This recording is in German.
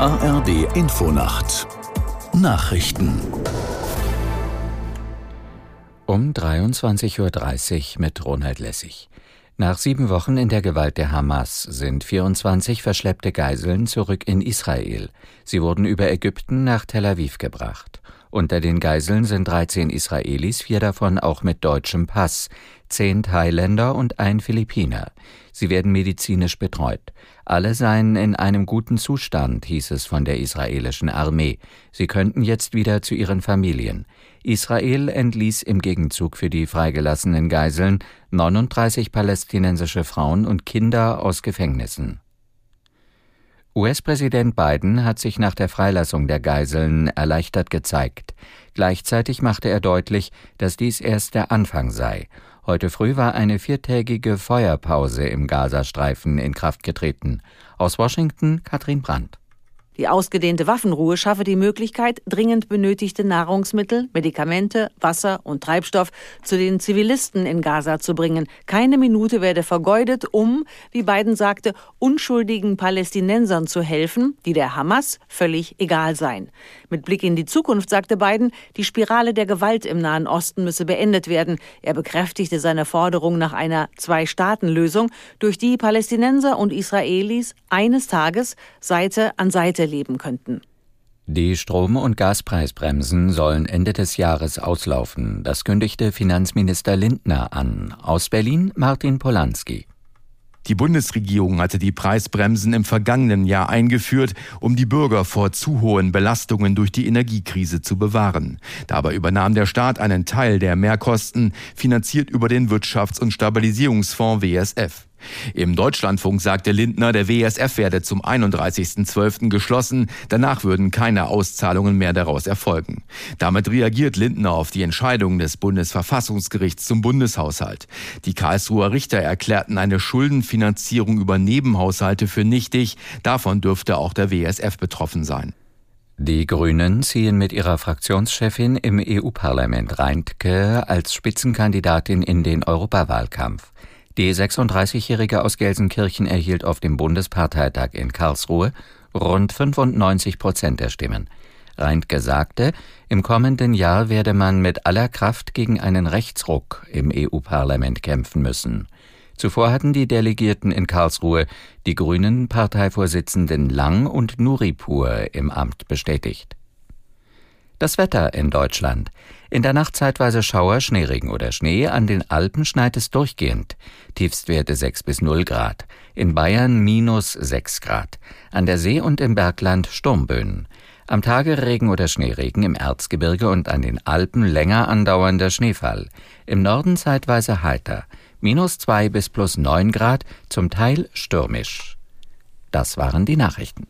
ARD Infonacht Nachrichten um 23.30 Uhr mit Ronald Lessig. Nach sieben Wochen in der Gewalt der Hamas sind 24 verschleppte Geiseln zurück in Israel. Sie wurden über Ägypten nach Tel Aviv gebracht. Unter den Geiseln sind 13 Israelis, vier davon auch mit deutschem Pass, zehn Thailänder und ein Philippiner. Sie werden medizinisch betreut. Alle seien in einem guten Zustand, hieß es von der israelischen Armee. Sie könnten jetzt wieder zu ihren Familien. Israel entließ im Gegenzug für die freigelassenen Geiseln 39 palästinensische Frauen und Kinder aus Gefängnissen. US-Präsident Biden hat sich nach der Freilassung der Geiseln erleichtert gezeigt. Gleichzeitig machte er deutlich, dass dies erst der Anfang sei. Heute früh war eine viertägige Feuerpause im Gazastreifen in Kraft getreten. Aus Washington Katrin Brandt. Die ausgedehnte Waffenruhe schaffe die Möglichkeit, dringend benötigte Nahrungsmittel, Medikamente, Wasser und Treibstoff zu den Zivilisten in Gaza zu bringen. Keine Minute werde vergeudet, um, wie Biden sagte, unschuldigen Palästinensern zu helfen, die der Hamas völlig egal seien. Mit Blick in die Zukunft sagte Biden, die Spirale der Gewalt im Nahen Osten müsse beendet werden. Er bekräftigte seine Forderung nach einer Zwei-Staaten-Lösung, durch die Palästinenser und Israelis eines Tages Seite an Seite leben könnten. Die Strom- und Gaspreisbremsen sollen Ende des Jahres auslaufen. Das kündigte Finanzminister Lindner an. Aus Berlin Martin Polanski. Die Bundesregierung hatte die Preisbremsen im vergangenen Jahr eingeführt, um die Bürger vor zu hohen Belastungen durch die Energiekrise zu bewahren. Dabei übernahm der Staat einen Teil der Mehrkosten, finanziert über den Wirtschafts- und Stabilisierungsfonds WSF. Im Deutschlandfunk sagte Lindner, der WSF werde zum 31.12. geschlossen, danach würden keine Auszahlungen mehr daraus erfolgen. Damit reagiert Lindner auf die Entscheidung des Bundesverfassungsgerichts zum Bundeshaushalt. Die Karlsruher Richter erklärten eine Schuldenfinanzierung über Nebenhaushalte für nichtig, davon dürfte auch der WSF betroffen sein. Die Grünen ziehen mit ihrer Fraktionschefin im EU-Parlament Reintke als Spitzenkandidatin in den Europawahlkampf. Die 36-Jährige aus Gelsenkirchen erhielt auf dem Bundesparteitag in Karlsruhe rund 95 Prozent der Stimmen. Reintke sagte, im kommenden Jahr werde man mit aller Kraft gegen einen Rechtsruck im EU-Parlament kämpfen müssen. Zuvor hatten die Delegierten in Karlsruhe die grünen Parteivorsitzenden Lang und Nuripur im Amt bestätigt. Das Wetter in Deutschland. In der Nacht zeitweise Schauer, Schneeregen oder Schnee. An den Alpen schneit es durchgehend. Tiefstwerte 6 bis 0 Grad. In Bayern minus 6 Grad. An der See und im Bergland Sturmböen. Am Tage Regen oder Schneeregen im Erzgebirge und an den Alpen länger andauernder Schneefall. Im Norden zeitweise heiter. Minus 2 bis plus 9 Grad, zum Teil stürmisch. Das waren die Nachrichten.